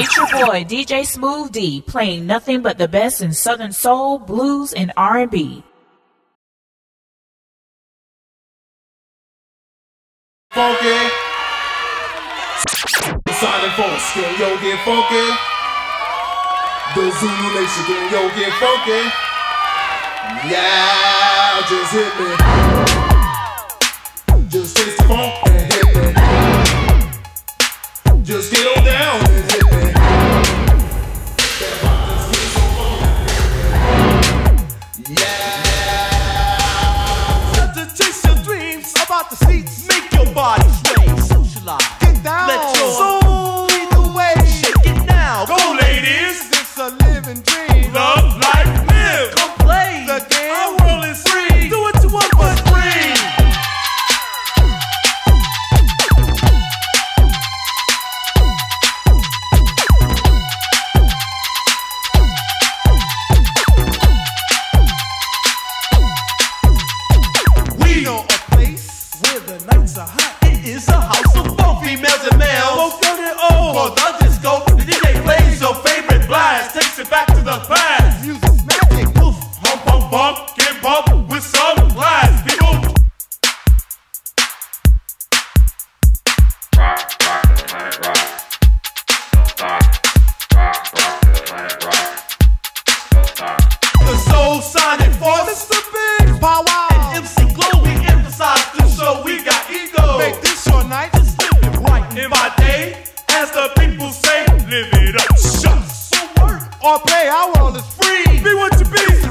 It's your boy DJ Smooth D playing nothing but the best in Southern soul, blues, and R&B. Funky. Silent folks, can yo get funky? The Zulu Nation, can yo get funky? Yeah, just hit me. Just taste the funk and hit me. Just get on down and hit me. Time to chase your dreams about the seats. Make your body sway. Socialize. Get down. Let your or play, our world is free. Be what you be.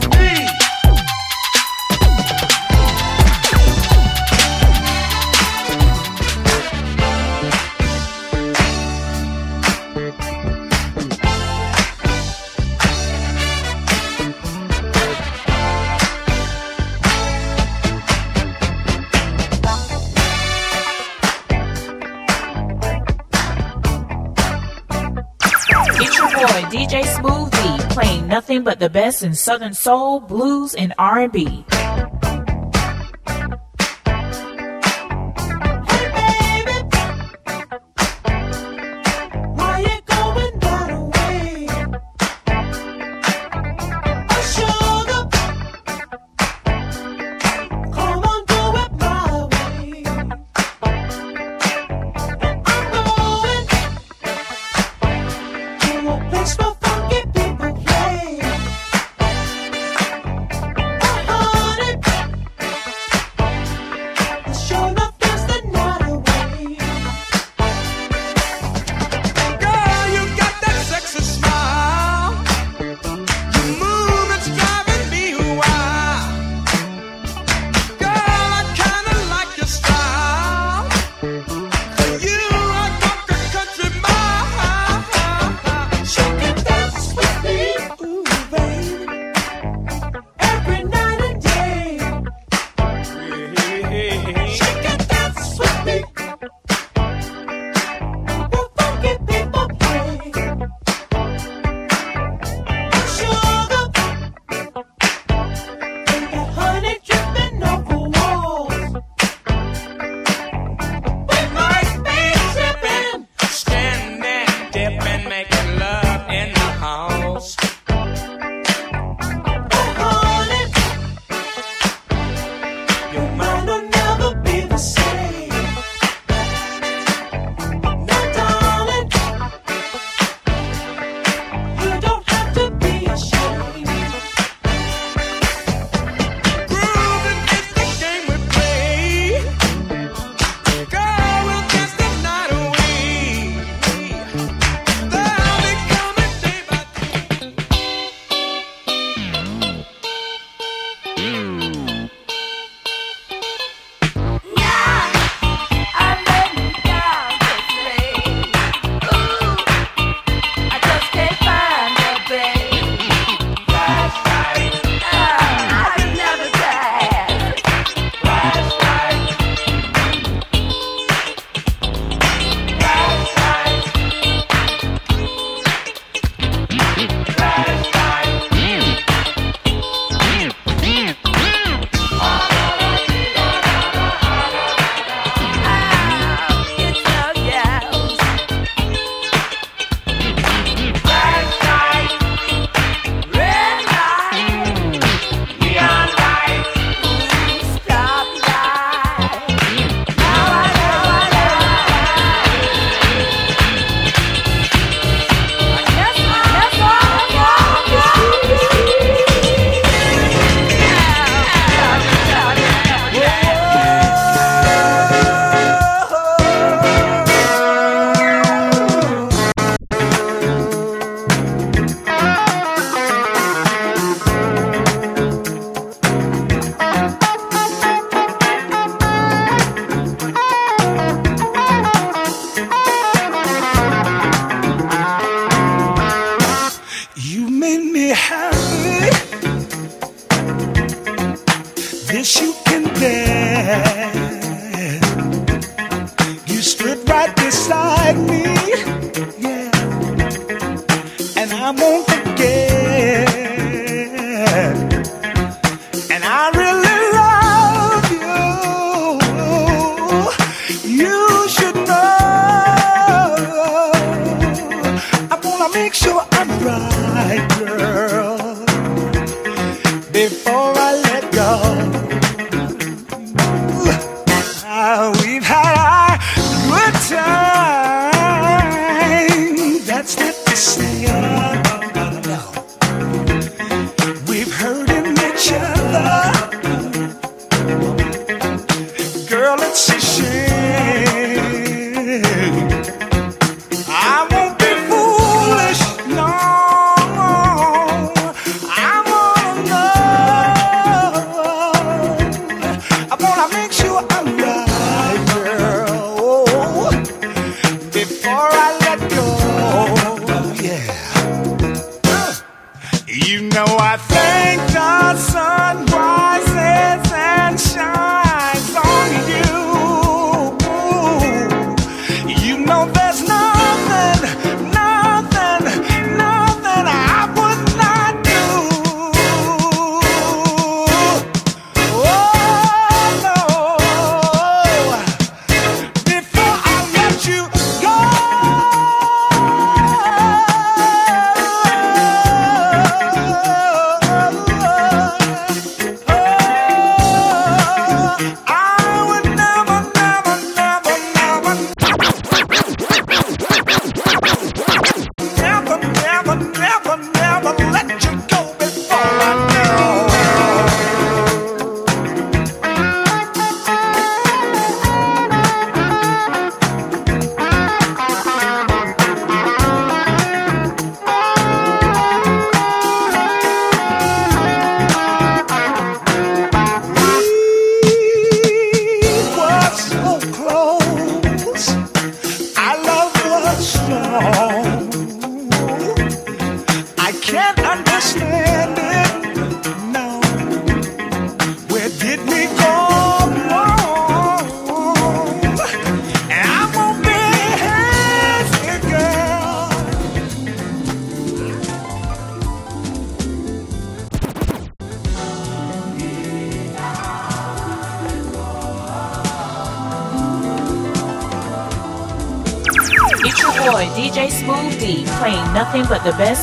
Nothing but the best in Southern soul, blues, and R&B.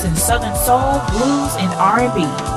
In Southern soul, blues, and R&B.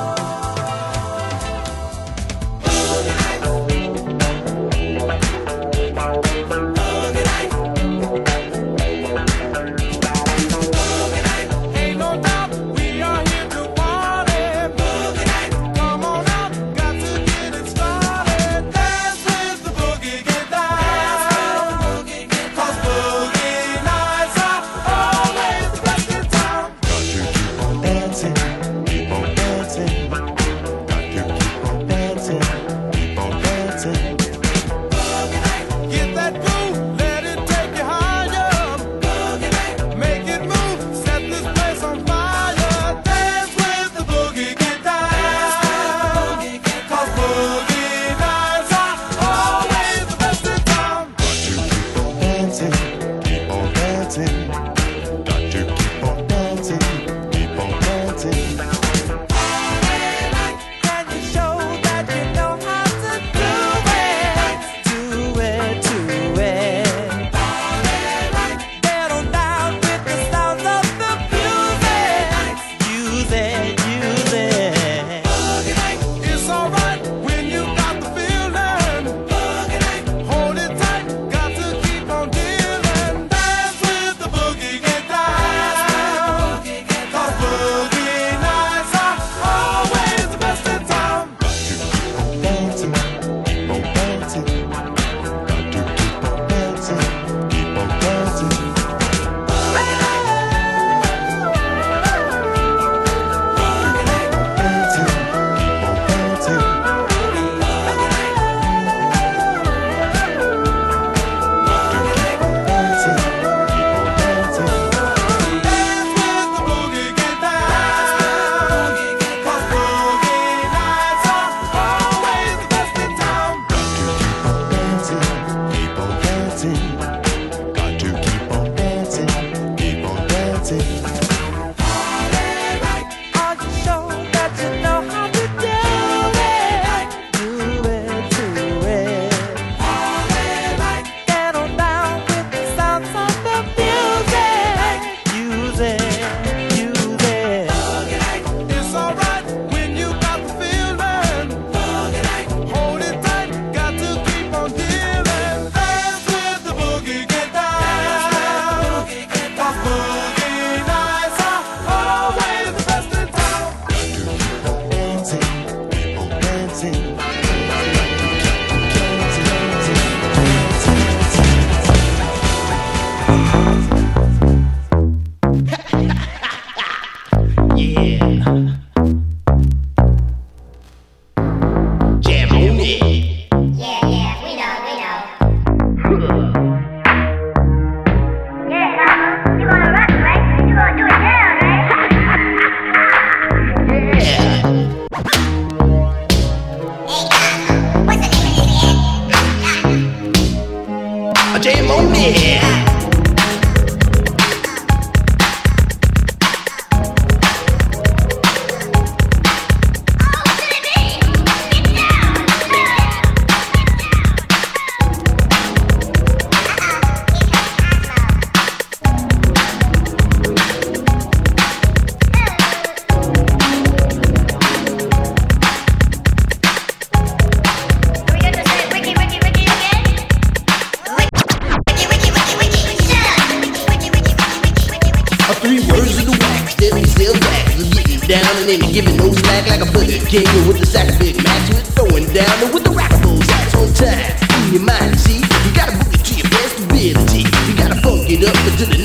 And then giving no slack like a Burger King with the sack of Big Macs. With throwing down and with the rockables acts on time. In your mind, see, you gotta book it to your best ability. You gotta funk it up until it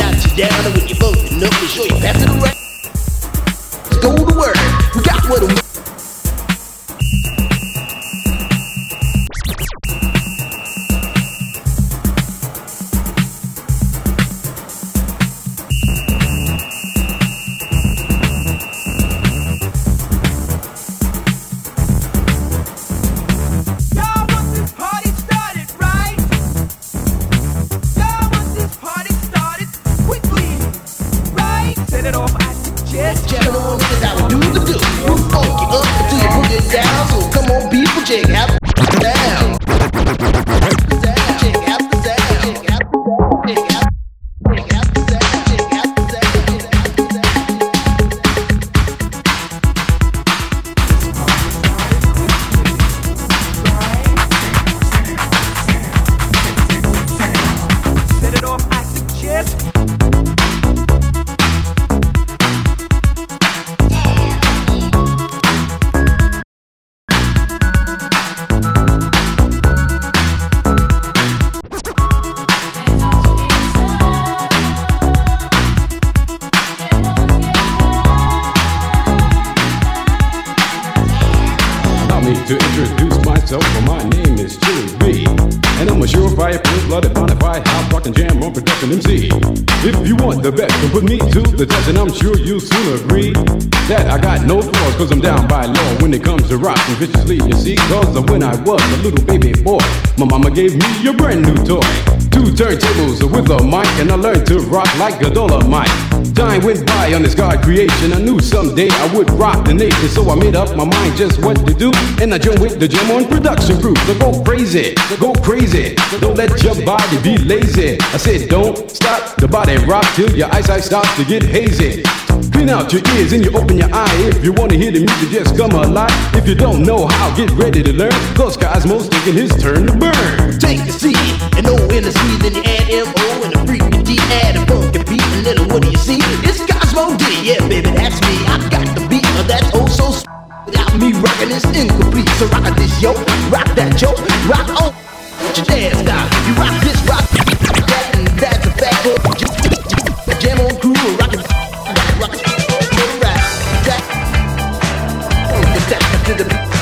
my mama gave me a brand new toy. Two turntables with a mic, and I learned to rock like a Dolemite. Time went by on this God creation. I knew someday I would rock the nation, so I made up my mind just what to do. And I joined with the Jam on production crew. So go crazy, go crazy. Don't let your body be lazy. I said, don't stop the body rock till your eyesight starts to get hazy. Clean out your ears and you open your eye. If you wanna hear the music, just come alive. If you don't know how, get ready to learn. Cause Cosmo's taking his turn to burn. Take the C and O in the C, then you add M O and a freaking D, add a funky little what do you see? It's Cosmo D, yeah, baby, that's me. I got the beat, uh, that's oh so s- Without me rocking this incomplete, so rock this yo, rock that yo, rock on. What your dance style? You rock this, rock that, and that's a fact. Just, just, jam on crew, rock it, rock, it, rock it, right, that, the tap to the beat,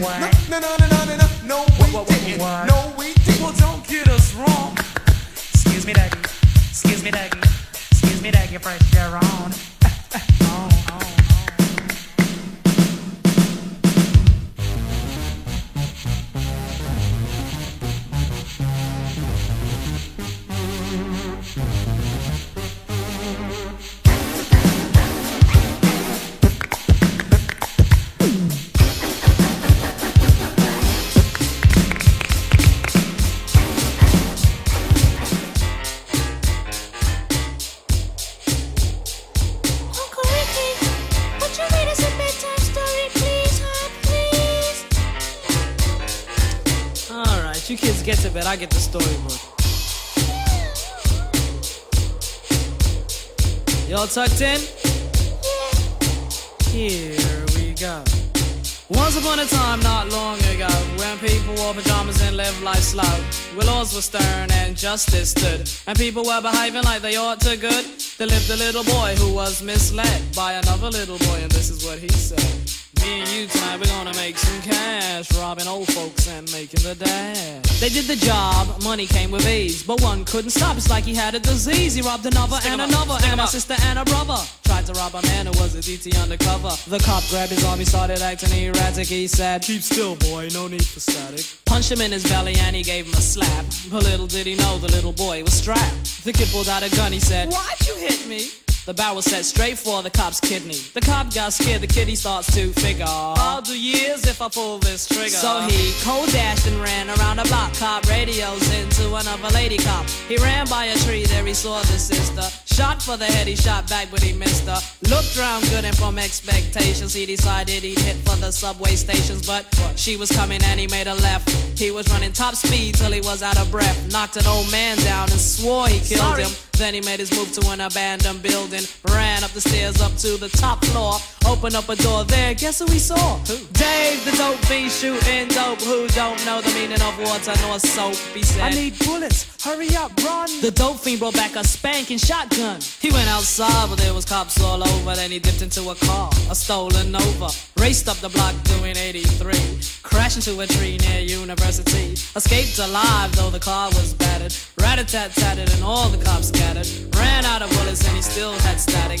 What? No, no, no, no, no, no, no, we What, what, didn't. what? No, we get bed, I storybook. Y'all tucked in? Here we go. Once upon a time, not long ago, when people wore pajamas and lived life slow, where laws were stern and justice stood, and people were behaving like they ought to good, there lived a little boy who was misled by another little boy, and this is what he said. Me and you tonight, we're gonna make some cash, robbing old folks and making the dash. They did the job, money came with ease, but one couldn't stop. It's like he had a disease. He robbed another and another, and a sister and a brother. Tried to rob a man who was a DT undercover. The cop grabbed his arm, he started acting erratic. He said, Keep still, boy, no need for static. Punched him in his belly and he gave him a slap. But little did he know the little boy was strapped. The kid pulled out a gun, he said, Why'd you hit me? The barrel set straight for the cop's kidney. The cop got scared, the kitty starts to figure. I'll years if I pull this trigger. So he cold dashed and ran around a block. Cop radios into another lady cop. He ran by a tree, there he saw the sister. Shot for the head, he shot back, but he missed her. Looked round good and from expectations, he decided he'd hit for the subway stations. But she was coming and he made a left. He was running top speed till he was out of breath. Knocked an old man down and swore he killed Sorry. him. Then he made his move to an abandoned building. Ran up the stairs up to the top floor. Opened up a door there. Guess who he saw? Dave, the dope fiend shooting dope. Who don't know the meaning of water nor soap? He said. I need bullets. Hurry up, run. The dope fiend brought back a spanking shotgun. He went outside, but there was cops all over. Then he dipped into a car, a stolen Nova. Raced up the block doing 83. Crashed into a tree near University. Escaped alive, though the car was battered. Rat-a-tat-tatted and all the cops scattered. Ran out of bullets and he still had static.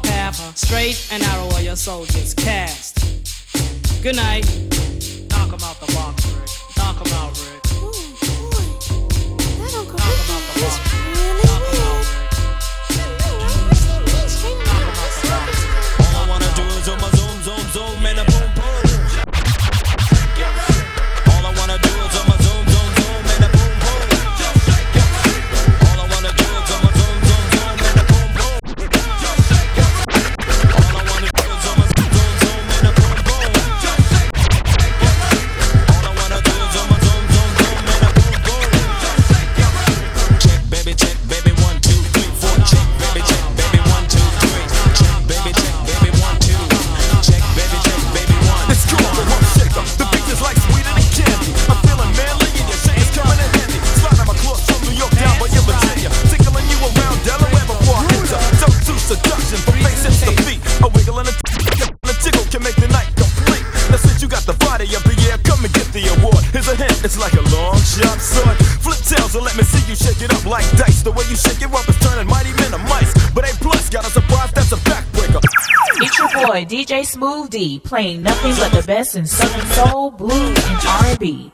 path. Straight and narrow or your soldiers cast. Good night. Knock him out the box, Rick. Knock him out, Rick. Ooh, boy. That Uncle Knock him out the is D playing nothing but the best in Southern Soul, Blues, and R&B.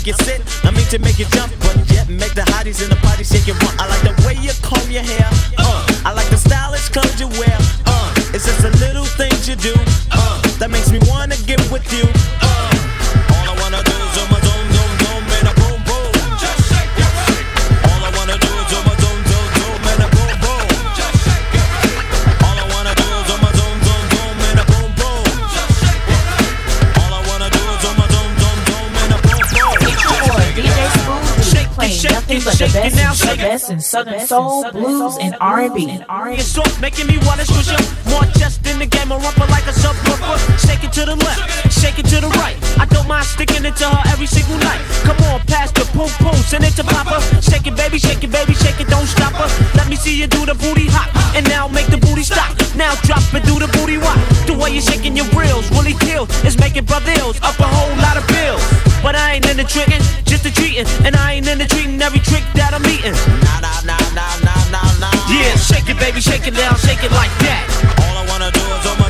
Make you sit, not mean to make you jump, but yet make the hotties in the party shake best in Southern Soul, Blues, and R&B. It's soft, making me wanna switch up. More chest in the game, a rumper like a subwoofer. Shake it to the left, shake it to the right. I don't mind sticking it to her every single night. Come on, pass the poom poom, send it to Papa. Shake it, baby, shake it, baby, shake it, don't stop her. Let me see you do the booty hop, and now make the booty stop. Now drop it, do the booty walk. The way you're shaking your reels really kills. It's making brother ills up a whole lot of bills. But I ain't in the tricking, just the treating, and I ain't in the treating every trick that I'm eating. Nah, nah, nah, nah, nah, nah, nah. Yeah, shake it, baby, shake it down, shake it like that. All I wanna do is zoom, zoom,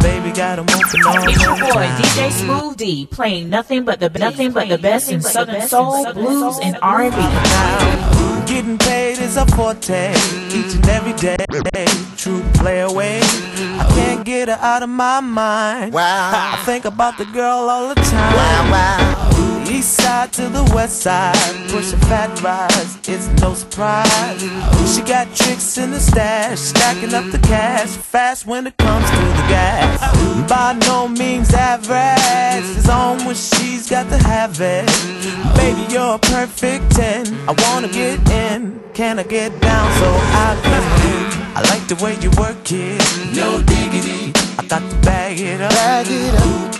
Baby got 'em open all It's your boy. DJ Smooth D playing nothing but the nothing but the best in Southern Soul, Blues, and R&B. Getting paid is a forte, each and every day. True play away. I can't get her out of my mind. Wow. I think about the girl all the time. Wow, wow. East side to the west side, pushing fat rides, it's no surprise. She got tricks in the stash, stacking up the cash, fast when it comes to the gas. By no means average, it's on when she's got to have it. Baby, you're a perfect 10. I wanna get in, can I get down so I can? I like the way you work it, no diggity. I got to bag it up. Bag it up.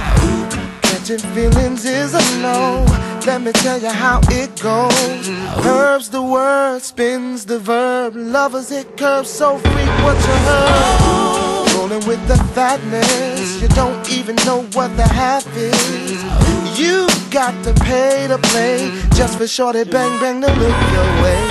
Feelings is a no. Let me tell you how it goes. Curves the word, spins the verb. Lovers it curves so what you heard. Rolling with the fatness, you don't even know what the half is. You got to pay to play just for shorty bang bang to look your way.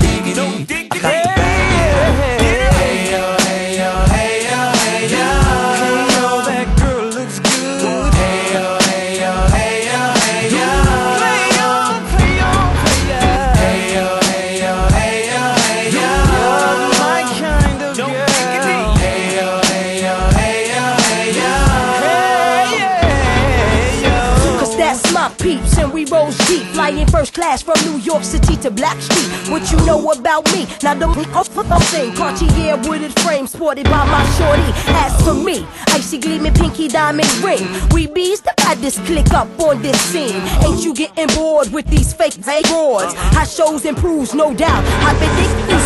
up. First class from New York City to Blackstreet. What you know about me? Now the I'm saying Cartier wooded frame sported by my shorty. As for me, icy gleaming pinky diamond ring. We bees to buy this click up on this scene. Ain't you getting bored with these fake awards? How shows improves, no doubt. I've been thinking